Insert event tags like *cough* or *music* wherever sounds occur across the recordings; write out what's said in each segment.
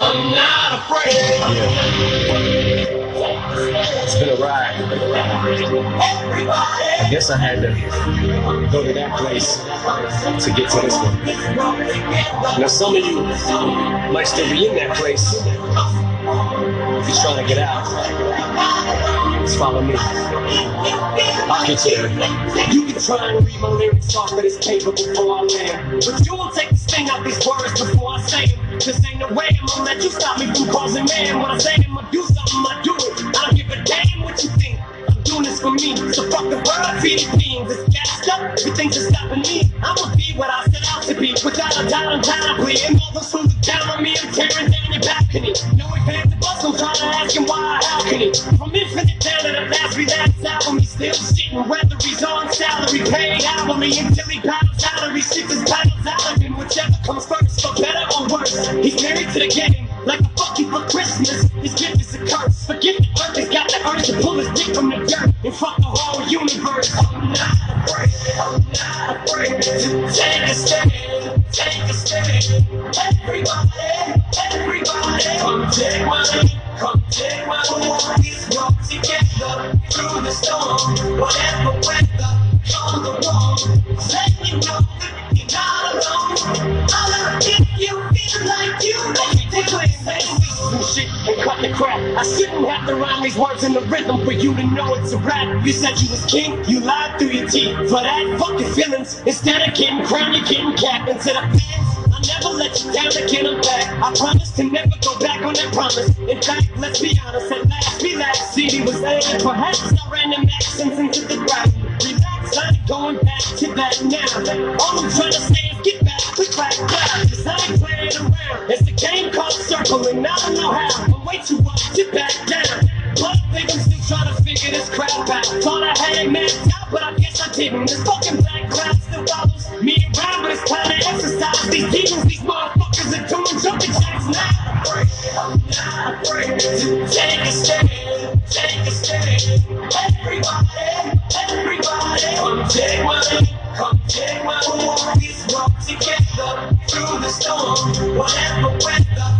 I'm not afraid. Yeah. It's been a ride. I guess I had to go to that place to get to this one. Now, some of you might still be in that place. If you're trying to get out, just follow me. I'll get you there. You can try and read my lyrics off of this paper before I land. But you will take the sting out these words before I say them. This ain't no way I'm gonna let you stop me from causing man. When I say I'm gonna do something, I do it. This for me. So fuck the world, feed the beings. It's gassed up, everything's just stopping me. I'ma be what I set out to be. Without a doubt, undoubtedly. And all those who look down on me, I'm tearing down your balcony. No advance to bust, I'm trying to ask him why, how can he? From infinite down to the last relapse album, he's still shitting. Whether he's on salary, paid hourly, until he battles salary, shit his battles out of him. Whichever comes first, for better or worse. He's married to the game, like a fuck you for Christmas. His gift is a curse. Forget the earth, he's got the urge to pull his dick from the dirt and fuck the whole universe. I'm not afraid, I'm not afraid to take a stand, take a stand. Everybody, everybody, come take one. Come take my one, these walk together through the storm. Whatever weather comes along, let you know that you're not alone. I'll if you feel like you make it shit and cut the crap. I shouldn't have to rhyme these words in the rhythm for you to know it's a rap. You said you was king, you lied through your teeth. For that, fucking feelings. Instead of getting crowned, you're getting capped. Instead of fans, I'll never let you down again, I'm back. I promise to never go back on that promise. In fact, let's be honest, at last, relax. CD was there, perhaps I ran them accents into the ground. I ain't going back to that now. All I'm trying to say is get back, quick back, back. Cause I ain't playing around. It's a game called circling, I don't know how. I'm way too up, to back down. Think I'm still trying to figure this crap out. Thought I had it mapped out, but I guess I didn't. This fucking black cloud still follows me around, but it's time to exercise these demons. These motherfuckers are doing jumping jacks now. I'm not afraid to take a stand, take a stand. Everybody, everybody, come take one, come take one. Let's walk together through the storm, whatever weather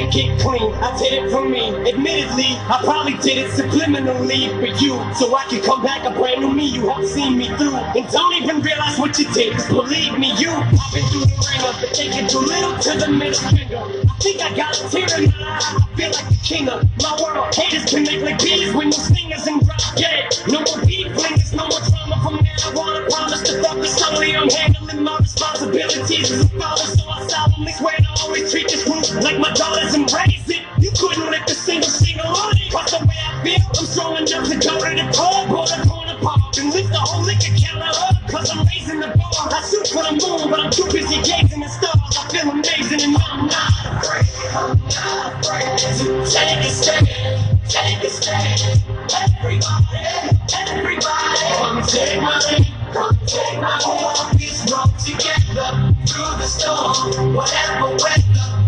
to get clean. I did it for me. Admittedly, I probably did it subliminally for you, so I could come back a brand new me. You have seen me through, and don't even realize what you did. believe me, you. Been through the ring ringer, but taking too little to the middle finger. I think I got a tear in my eye. I feel like the king of my world. Haters connect like bees with no stingers and drop dead. No more beef flingers, no more trauma from now on. I promise to focus solely on handling my responsibilities as a father. So I solemnly swear to always treat this group like my daughters and raise it. You couldn't lift a single single on it. Cause the way I feel, I'm strong enough to go to the pub or the corner pub and lift the whole liquor counter up. Cause I'm raising the bar. I shoot for the moon, but I'm too busy gazing at stars. I feel amazing and I'm not afraid. I'm not afraid to take a stand. Take a stand. Everybody, everybody, come take my hand. Come take my hand. This road together through the storm. Whatever weather along.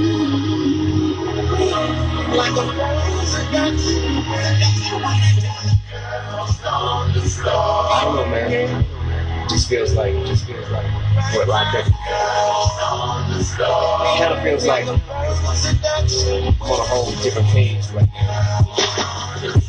like you've been down the same road. Like a rose against I don't know, man. Just feels like, just feels like what life does. Kind of feels like I'm on a whole different page right now.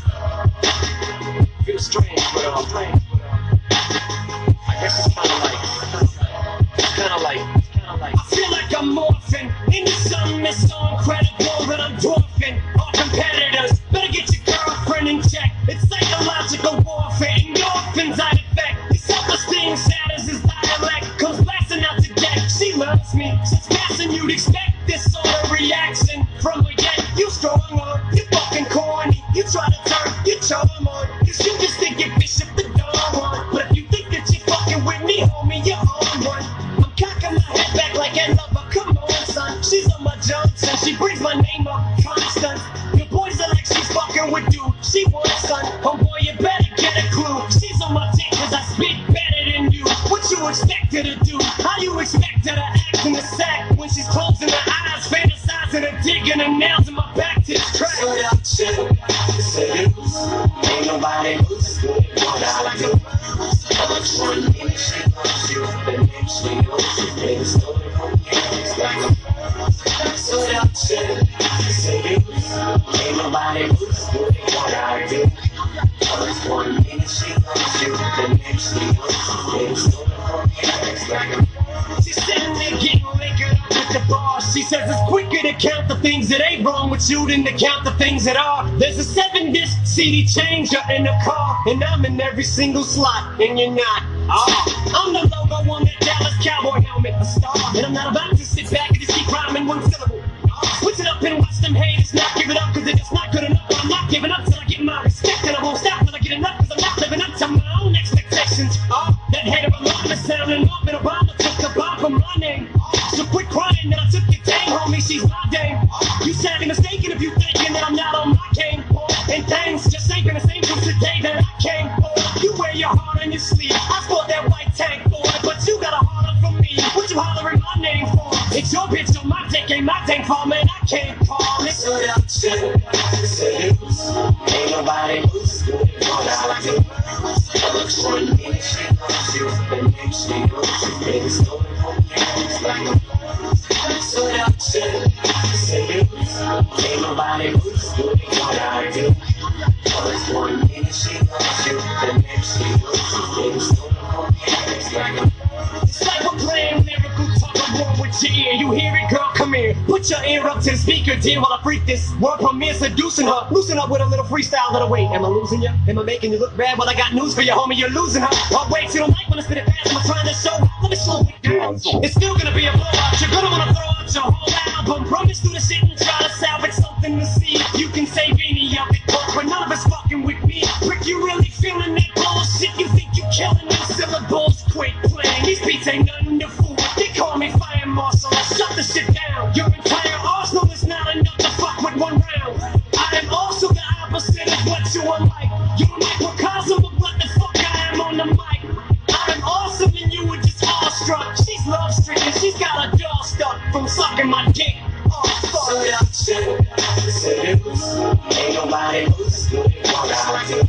Says it's quicker to count the things that ain't wrong with you than to count the things that are. There's a seven disc CD changer in the car, and I'm in every single slot, and you're not. Oh, I'm the logo on that Dallas Cowboy helmet, the star, and I'm not about to sit back and just keep rhyming one syllable. Oh, switch it up and watch them haters not give it up, cause it's not you hollering my name for? It's your bitch on my dick, ain't my tank for, man. I can't call it. seduction, seduce. Ain't nobody at what I do. First one minute she loves you, the next she knows you. Made a story you. It's like a seduction, seduce. Ain't nobody good what I do. First one minute she loves you, the next she knows you. Made a. It's like a talk with your ear? You hear it, girl? Come here. Put your ear up to the speaker, dear, while I freak this world premiere, seducing her. Loosen up with a little freestyle. Her wait. Am I losing you? Am I making you look bad? Well, I got news for you, homie. You're losing her. Oh, wait, you don't like when I spit it fast. I'm trying to show. Let me slow it down. It's still gonna be a blowout. You're gonna wanna throw out your whole album. Promise through the shit and try to salvage something to see. You can save any of it, but none of us fucking with me. Rick, you really feeling that bullshit? You think you killing these syllables? Quit playing. These beats ain't nothing to marshal. Shut the shit down. Your entire arsenal is not enough to fuck with one round. I am also the opposite of what you are like. You're a microcosm of what the fuck I am on the mic. I am awesome and you were just awestruck. She's love stricken. She's got a jaw stuck from sucking my dick. Oh, fuck. Seduction, seduce. Ain't nobody who's as good at what I do.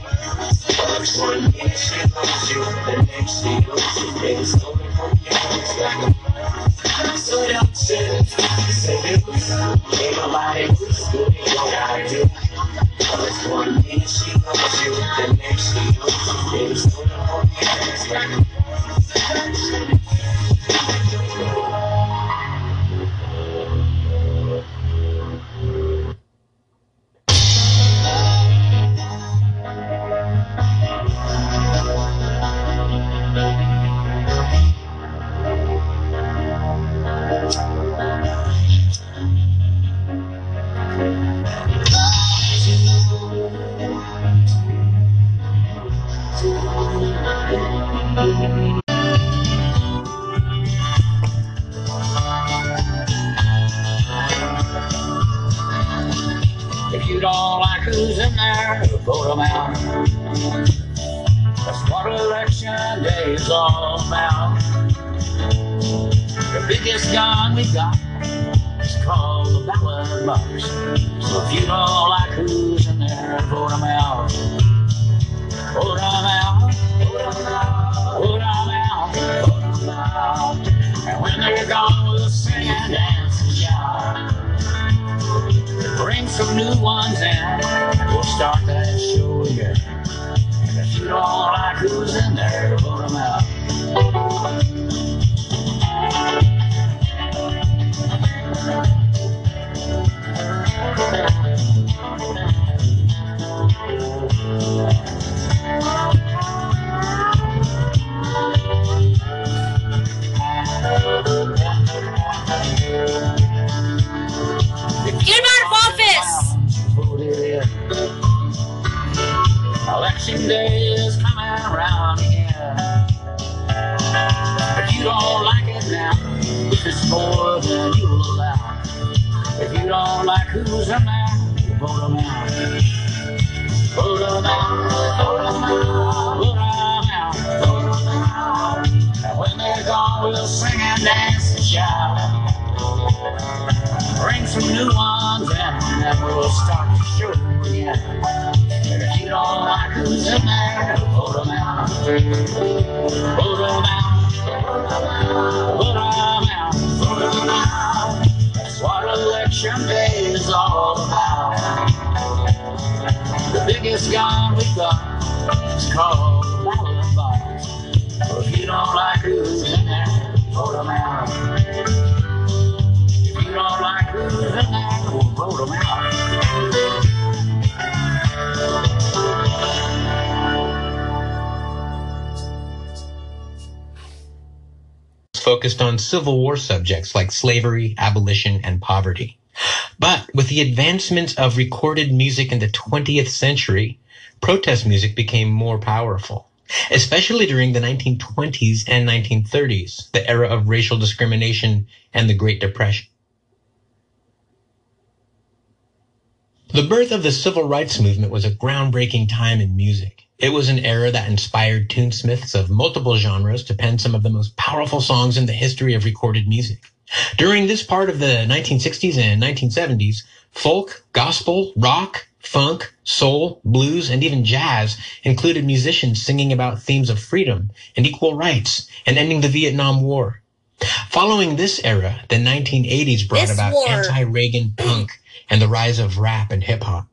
First one minute she loves you, the next she loses you. Baby, stolen Ain't nobody good at what I do. First one minute she loves you, the next she you. Baby, your hands some new ones in, we'll start that show again. And if you don't like who's in there, vote them out. Them out. Vote them out. Vote them out. And when they're gone, we'll sing and dance and shout. Bring some new ones and we'll start the show again. If you don't like who's in there, vote them out. Vote them out. Vote out. Vote them out. That's what election day all about. The biggest we got is called if you don't like who's in there, vote them out. If you don't like who's in there, we'll vote them out. focused on Civil War subjects like slavery, abolition, and poverty. But with the advancements of recorded music in the 20th century, protest music became more powerful, especially during the 1920s and 1930s, the era of racial discrimination and the Great Depression. The birth of the civil rights movement was a groundbreaking time in music. It was an era that inspired tunesmiths of multiple genres to pen some of the most powerful songs in the history of recorded music. During this part of the 1960s and 1970s, folk, gospel, rock, funk, soul, blues, and even jazz included musicians singing about themes of freedom and equal rights and ending the Vietnam War. Following this era, the 1980s brought This about war. anti-Reagan punk and the rise of rap and hip hop.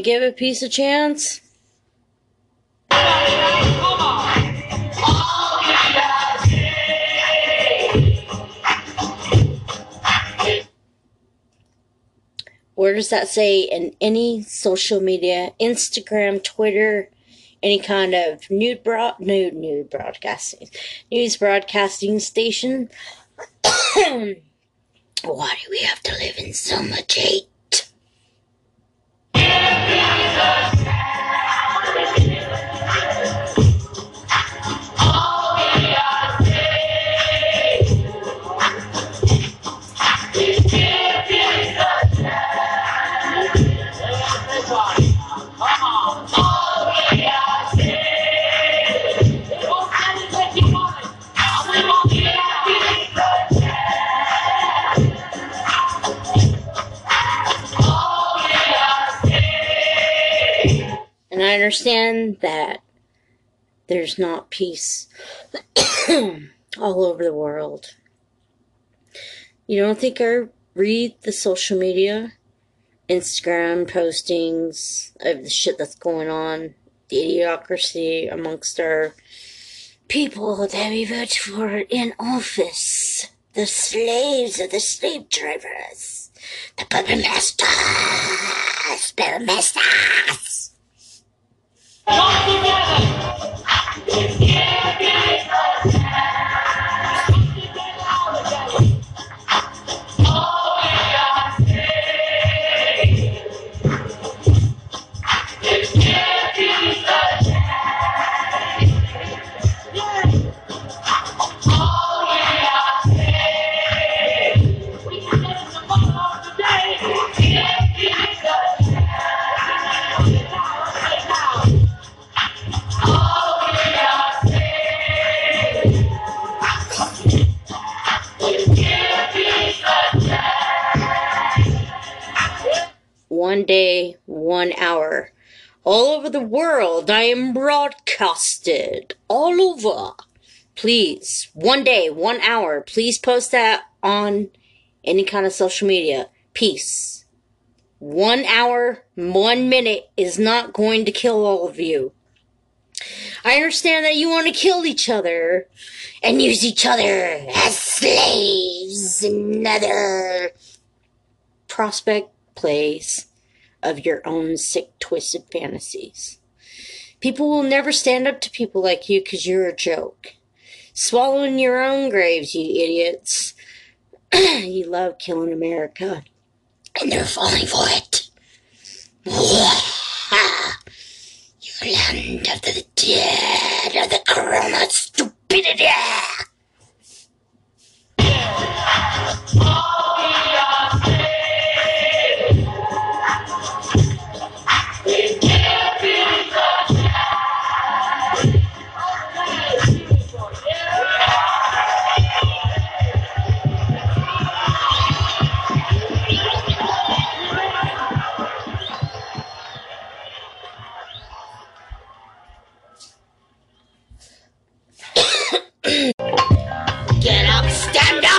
we give a piece a chance? Where does that say in any social media, Instagram, Twitter, any kind of nude broad, nude nude broadcasting, news broadcasting station? *coughs* Why do we have to live in so much hate? Jesus. I understand that there's not peace *coughs* all over the world. You don't think I read the social media, Instagram postings of the shit that's going on, the idiocracy amongst our people that we vote for in office, the slaves of the slave drivers, the puppet masters, puppet masters. Come together. Yeah, yeah, yeah. one day, one hour. All over the world, I am broadcasted. All over. Please, one day, one hour, please post that on any kind of social media. Peace. One hour, one minute is not going to kill all of you. I understand that you want to kill each other and use each other as slaves in other prospect plays of your own sick, twisted fantasies. People will never stand up to people like you because you're a joke. Swallowing your own graves, you idiots. *clears throat* you love killing America. And they're falling for it. *laughs* you land of the dead, of the corona stupidity. Get up, stand up!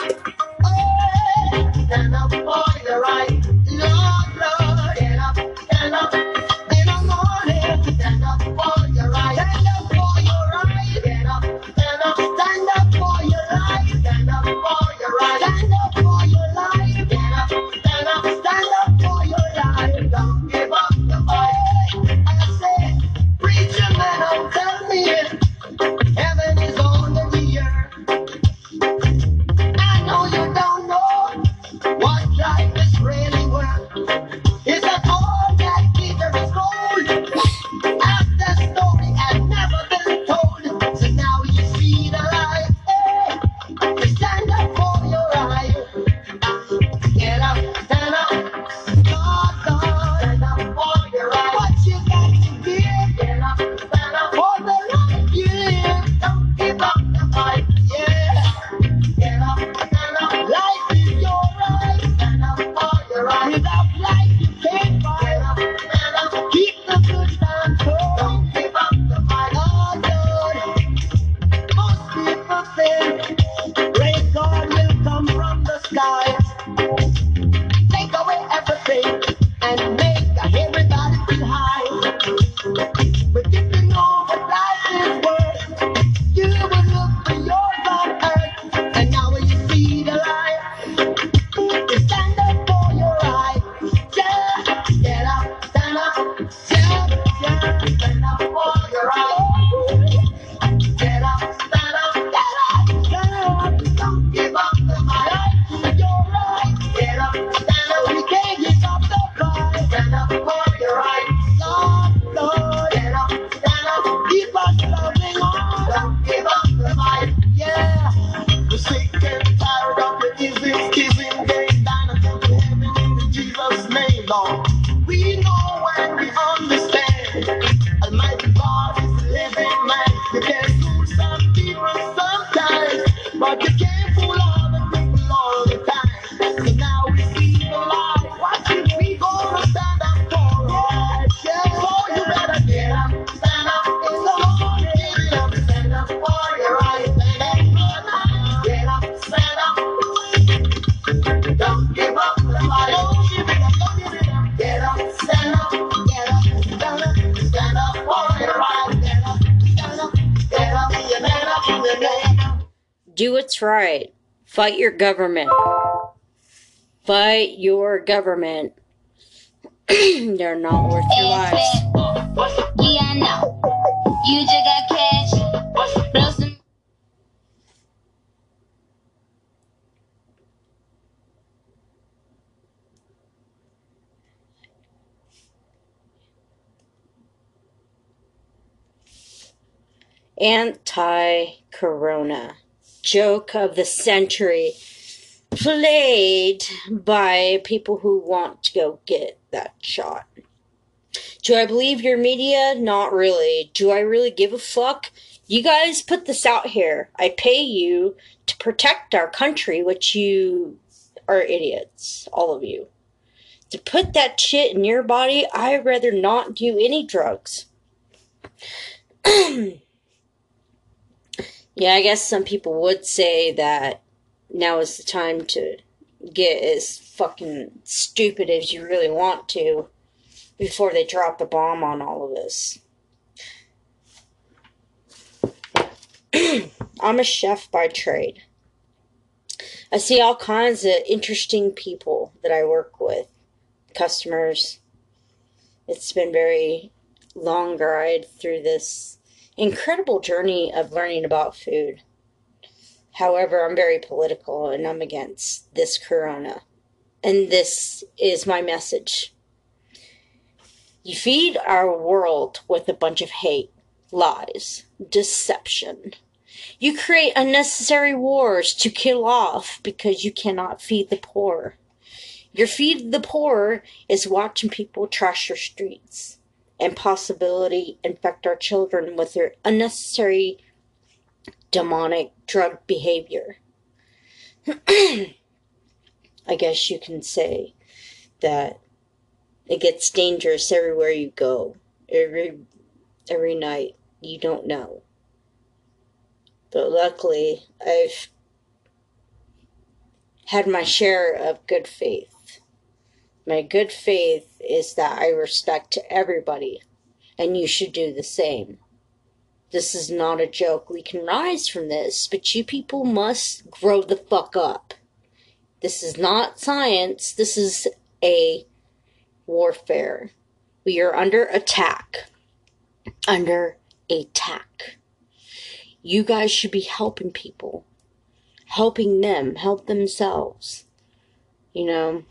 Do what's right. Fight your government. Fight your government. *clears throat* They're not worth your lives. Anti Corona. Joke of the century. Played by people who want to go get that shot. Do I believe your media? Not really. Do I really give a fuck? You guys put this out here. I pay you to protect our country, which you are idiots, all of you. To put that shit in your body, I'd rather not do any drugs. *clears throat* yeah, I guess some people would say that now is the time to get as fucking stupid as you really want to before they drop the bomb on all of us. *clears throat* I'm a chef by trade. I see all kinds of interesting people that I work with, customers. It's been very long ride through this incredible journey of learning about food. However, I'm very political and I'm against this corona. And this is my message. You feed our world with a bunch of hate, lies, deception. You create unnecessary wars to kill off because you cannot feed the poor. Your feed the poor is watching people trash your streets and possibility infect our children with their unnecessary demonic drug behavior. *clears throat* I guess you can say that it gets dangerous everywhere you go. Every every night you don't know. But luckily I've had my share of good faith. My good faith is that I respect everybody and you should do the same. This is not a joke. We can rise from this, but you people must grow the fuck up. This is not science. This is a warfare. We are under attack. Under attack. You guys should be helping people, helping them help themselves. You know,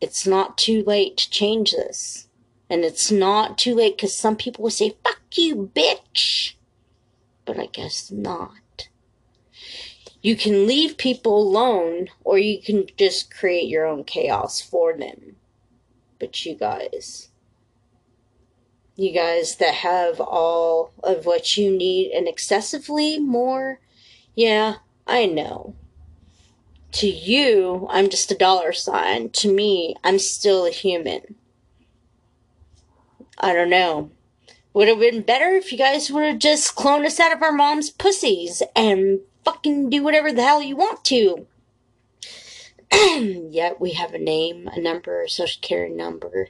it's not too late to change this. And it's not too late because some people will say, fuck you, bitch. But I guess not. You can leave people alone or you can just create your own chaos for them. But you guys, you guys that have all of what you need and excessively more, yeah, I know. To you, I'm just a dollar sign. To me, I'm still a human. I don't know. Would have been better if you guys would have just cloned us out of our mom's pussies and fucking do whatever the hell you want to. *clears throat* Yet we have a name, a number, a social security number.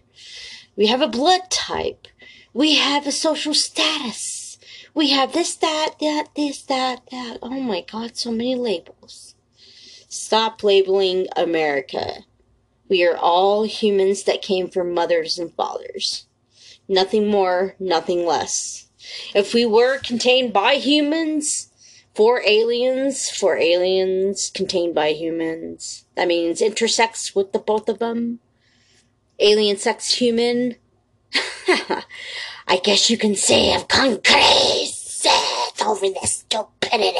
We have a blood type. We have a social status. We have this, that, that, this, that, that. Oh my god, so many labels. Stop labeling America. We are all humans that came from mothers and fathers. Nothing more, nothing less. If we were contained by humans, for aliens, for aliens contained by humans, that means intersex with the both of them. Alien sex human. *laughs* I guess you can say I've gone crazy over this stupidity.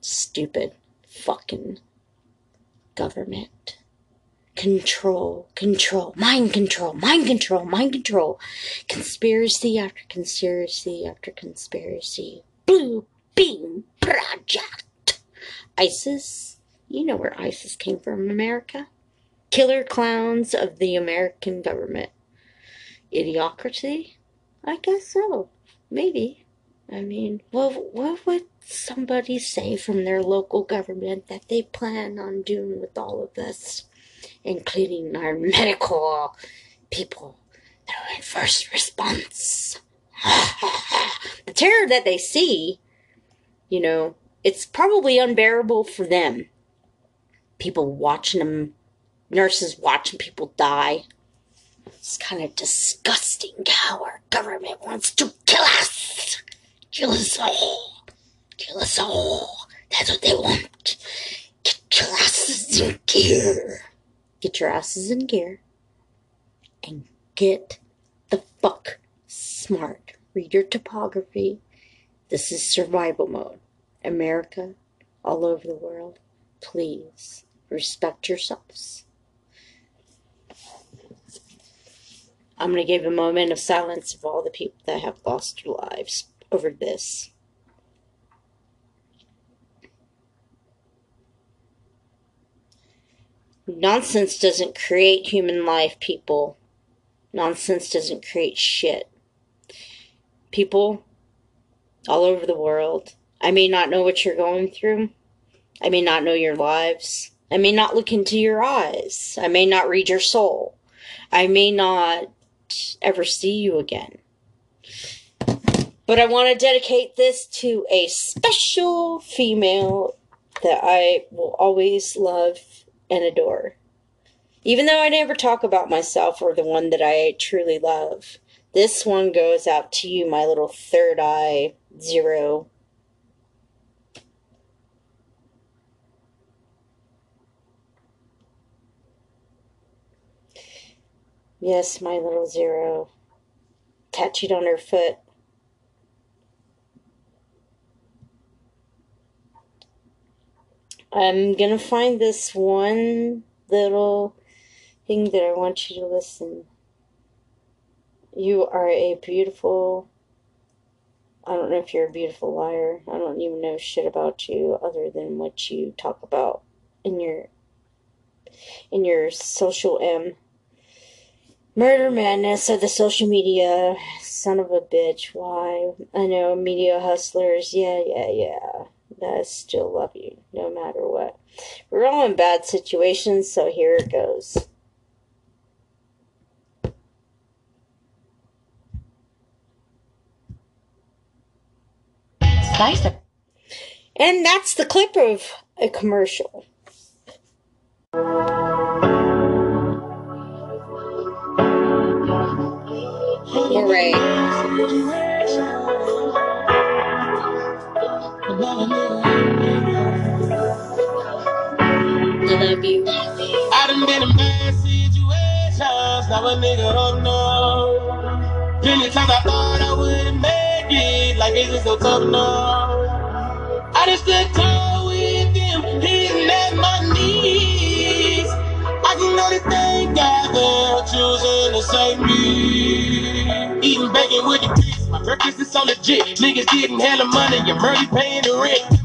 Stupid fucking government control, control, mind control, mind control, mind control. Conspiracy after conspiracy after conspiracy. Blue Beam Project. ISIS. You know where ISIS came from, America. Killer clowns of the American government. Idiocracy? I guess so. Maybe. I mean, well, what would somebody say from their local government that they plan on doing with all of us, including our medical people that are in first response. *laughs* the terror that they see, you know, it's probably unbearable for them. people watching them, nurses watching people die. It's kind of disgusting how our government wants to kill us. Kill us all. Kill us all. That's what they want. Get your asses in gear. Get your asses in gear. And get the fuck smart. Read your topography. This is survival mode. America, all over the world, please respect yourselves. I'm going to give a moment of silence of all the people that have lost their lives over this. Nonsense doesn't create human life, people. Nonsense doesn't create shit. People all over the world, I may not know what you're going through. I may not know your lives. I may not look into your eyes. I may not read your soul. I may not ever see you again. But I want to dedicate this to a special female that I will always love and adore. Even though I never talk about myself or the one that I truly love, this one goes out to you, my little third eye zero. Yes, my little zero. Tattooed on her foot. I'm gonna find this one little thing that I want you to listen. You are a beautiful. I don't know if you're a beautiful liar. I don't even know shit about you other than what you talk about in your in your social M. Murder madness of the social media. Son of a bitch. Why? I know media hustlers. Yeah, yeah, yeah. I still love you no matter what. We're all in bad situations, so here it goes. And that's the clip of a commercial. Hooray. I love you. I done been in bad situations, now a nigga up no. Plenty times I thought I wouldn't make it, like is it so tough now? I just stood tall with them, hitting at my knees. I can only thank God for choosing to save me. Eating bacon with the grits, my breakfast is so legit. Niggas getting hella money, you're already paying the rent.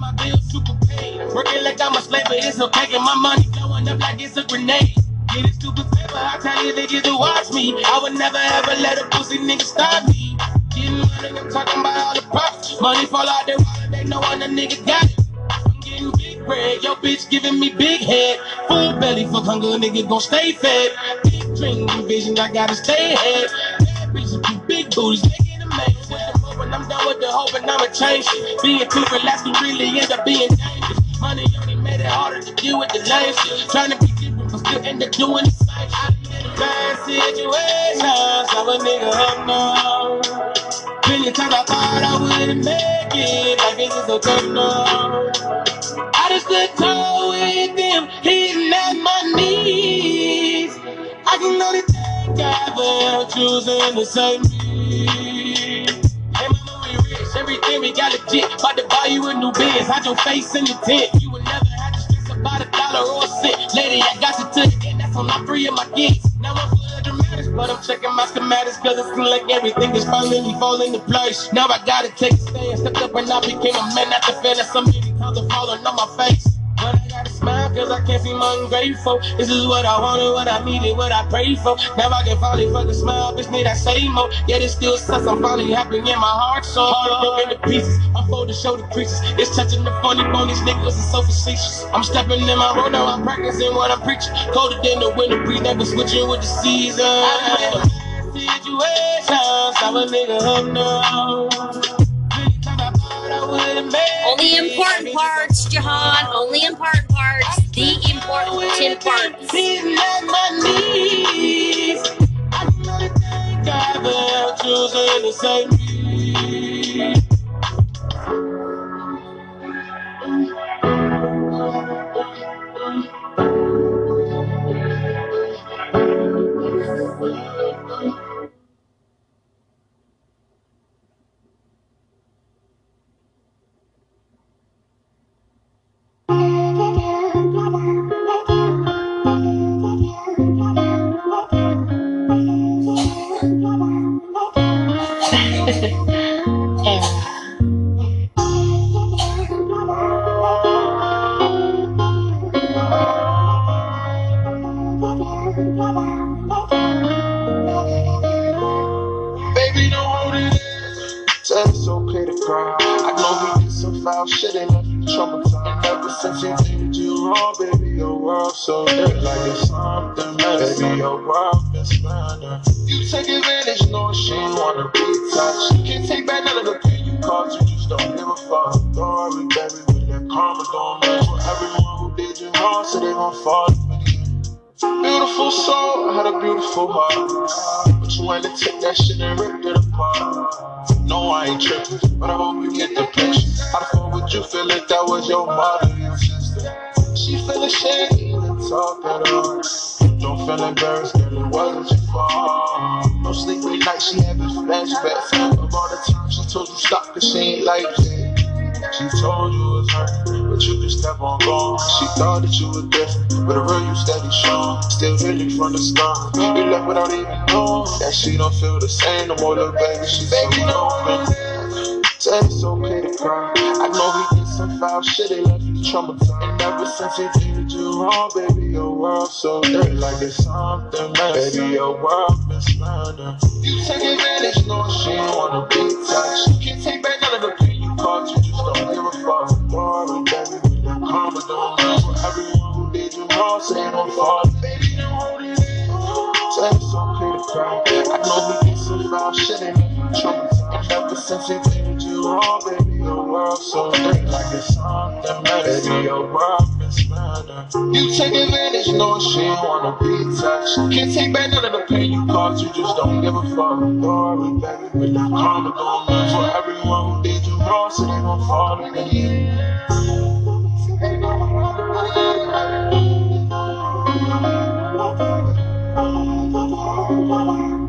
Working like I'm a slave, but it's okay, and my money blowing up like it's a grenade. Getting stupid paper, I tell you niggas to watch me. I would never ever let a pussy nigga stop me. Getting money, I'm talking about all the props. Money fall out their wallet, they know when a nigga got it. I'm getting big bread, yo bitch giving me big head. Full belly, fuck hunger, nigga gon' stay fed. Big dream, vision, I gotta stay ahead. Bad bitches be big booties, making a man. With the hope, and I'm done with the hope, and I'ma change shit. Being too relaxed can really end up being dangerous. Money only made it harder to deal with the shit. Trying to be different, but still end up doing the same shit. In bad situations, I'm a nigga up now. Plenty times I thought I wouldn't make it, this is so tough now. I just stood tall with them, hitting at my knees. I can only thank God for choosing to save me. Everything we got legit. About to buy you a new Benz, hide your face in the tent. You will never have to stress about a dollar or a cent. Lady, I got you to the end, that's on all three of my gigs. Now I'm full of dramatics, but I'm checking my schematics, cause it seems like everything is finally falling into place. Now I gotta take a stand, stepped up and I became a man after feeling so many times of falling on my face. Cause I can't seem ungrateful. This is what I wanted, what I needed, what I prayed for. Now I can finally fucking smile, bitch need that same more. Yet it still sucks, I'm finally happy in my heart. So heart broken to pieces. I'm for to show the creases. It's touching the funny bone, these niggas are so facetious. I'm stepping in my road now, I'm practicing what I'm preaching. Colder than the winter breeze, never switching with the season. I'm in bad situations, I'm a nigga oh up now. Only important parts, Jahan. Only important parts. The important parts. I Baby, don't hold it in. Tell it's okay to cry. I know we did some foul shit and left you traumatized. Ever since you did you wrong, baby, your world so dead like it's something. Baby, your world been splendid. Uh. You take advantage, knowing she wanna be touched. You can't take back none of the pain you caused. You just don't give a fuck. Story, baby, with that karma don't mess for everyone who did you wrong, so they gon' fall. Beautiful soul, I had a beautiful heart. But you to take that shit and rip it apart. No, I ain't tripping, but I hope you get the picture. How the fuck would you feel if that was your mother, your sister? She feel ashamed, even talk at all. I'm feeling embarrassed, girl, it wasn't too far. No sleepy night, she having flashbacks of all the time she told you stop, cause she ain't like that. She told you it was hurting, but you can step on going. She thought that you were different, but the real you steady strong. Still healing from the start. You left without even knowing that she don't feel the same no more. Little baby, she's so open. Said it's okay to cry. I know he 2005 shit, they left you traumatized. And ever since you did you wrong, baby, your world so dirty. Like it's something messy. Baby, your world been slander. You take advantage, knowing she ain't wanna be touched. You can't take back all of the pain you caused, you just don't give a fuck. Worry, baby, when your karma don't lose. For everyone who did you wrong, say no fault. Baby, don't hold it in. So it's okay to cry. I know we get some foul shit, ain't traumatized. And ever since you did you wrong, baby your world so dirty like it's something messy. Baby, your world been slandered. You take advantage, knowing she ain't wanna be touched. Can't take back none of the pain you caused, you just don't give a fuck. Story, baby, with that karma don't mess for everyone who did you wrong, so they gon' fall again. Let's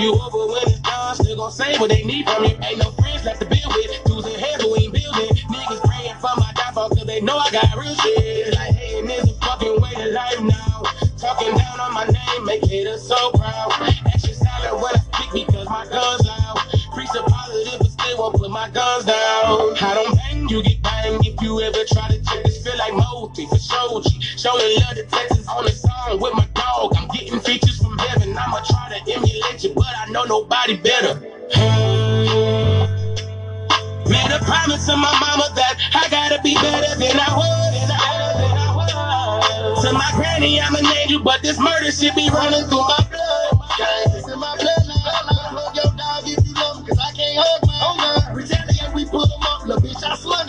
you. Over when it's done. Still gon' say what they need from you. Ain't no friends left to build with. Dudes in heaven, we ain't building. Niggas praying for my downfall, cause they know I got real shit. Like hating is a fucking way to life now. Talking down on my name, make haters so proud. Action silent when I speak because my guns loud. Preach the positive, but still won't put my guns down. I don't bang you get banged if you ever try to check this. Feel like Moby for Shoji. Showing love to Texas on the song with my dog. I'm getting features from heaven. I'ma try to emulate you, but I know nobody better. Hmm. Made a promise to my mama that I gotta be better than I was. Than I, than I was. To my granny, I'm an angel, but this murder shit be running through my blood. It's in my blood now. Hug your dog if you love him, cause I can't hug. Oh, yeah. Retaliate, we put him up, little bitch, I slung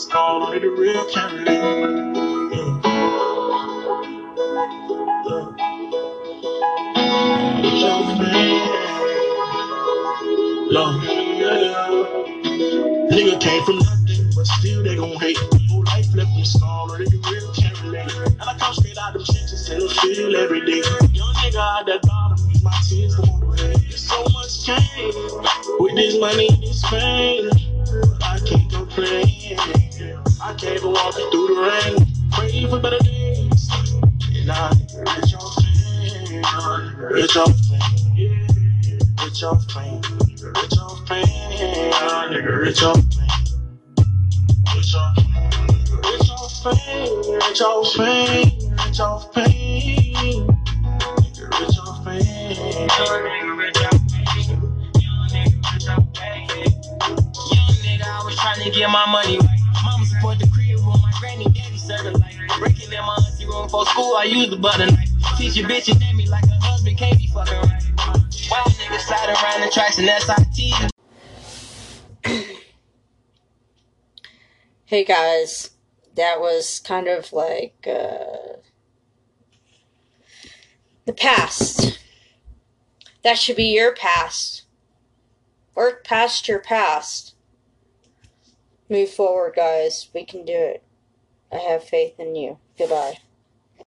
him scarred the real relate. Yeah. Yeah. It's your man. Love, yeah. Nigga came from nothing, but still they gon' hate. Whole life left him scarred on it, the real relate. And I come straight out them trenches and I feel every day. Young nigga out that bottom, use my tears to motivate. There's so much change with this money, this fame. I can't complain. I can't even through the rain. Pray for better days. And I off fame. Rich off fame. Yeah. Rich off fame. Rich off fame. Nigga, rich off fame. Rich off fame. Rich off fame. Rich off fame. Rich off fame. Nigga, nigga, I was trying to get my money. Mama the crib with my granny, daddy serve the life. Breaking in my auntie room for school, I use the butter knife. Teach your bitch and me like a husband can't be fucking right. Wild niggas sliding around the tracks and SIT. Hey guys, that was kind of like uh, the past. That should be your past. Work past your past. Move forward, guys. We can do it. I have faith in you. Goodbye.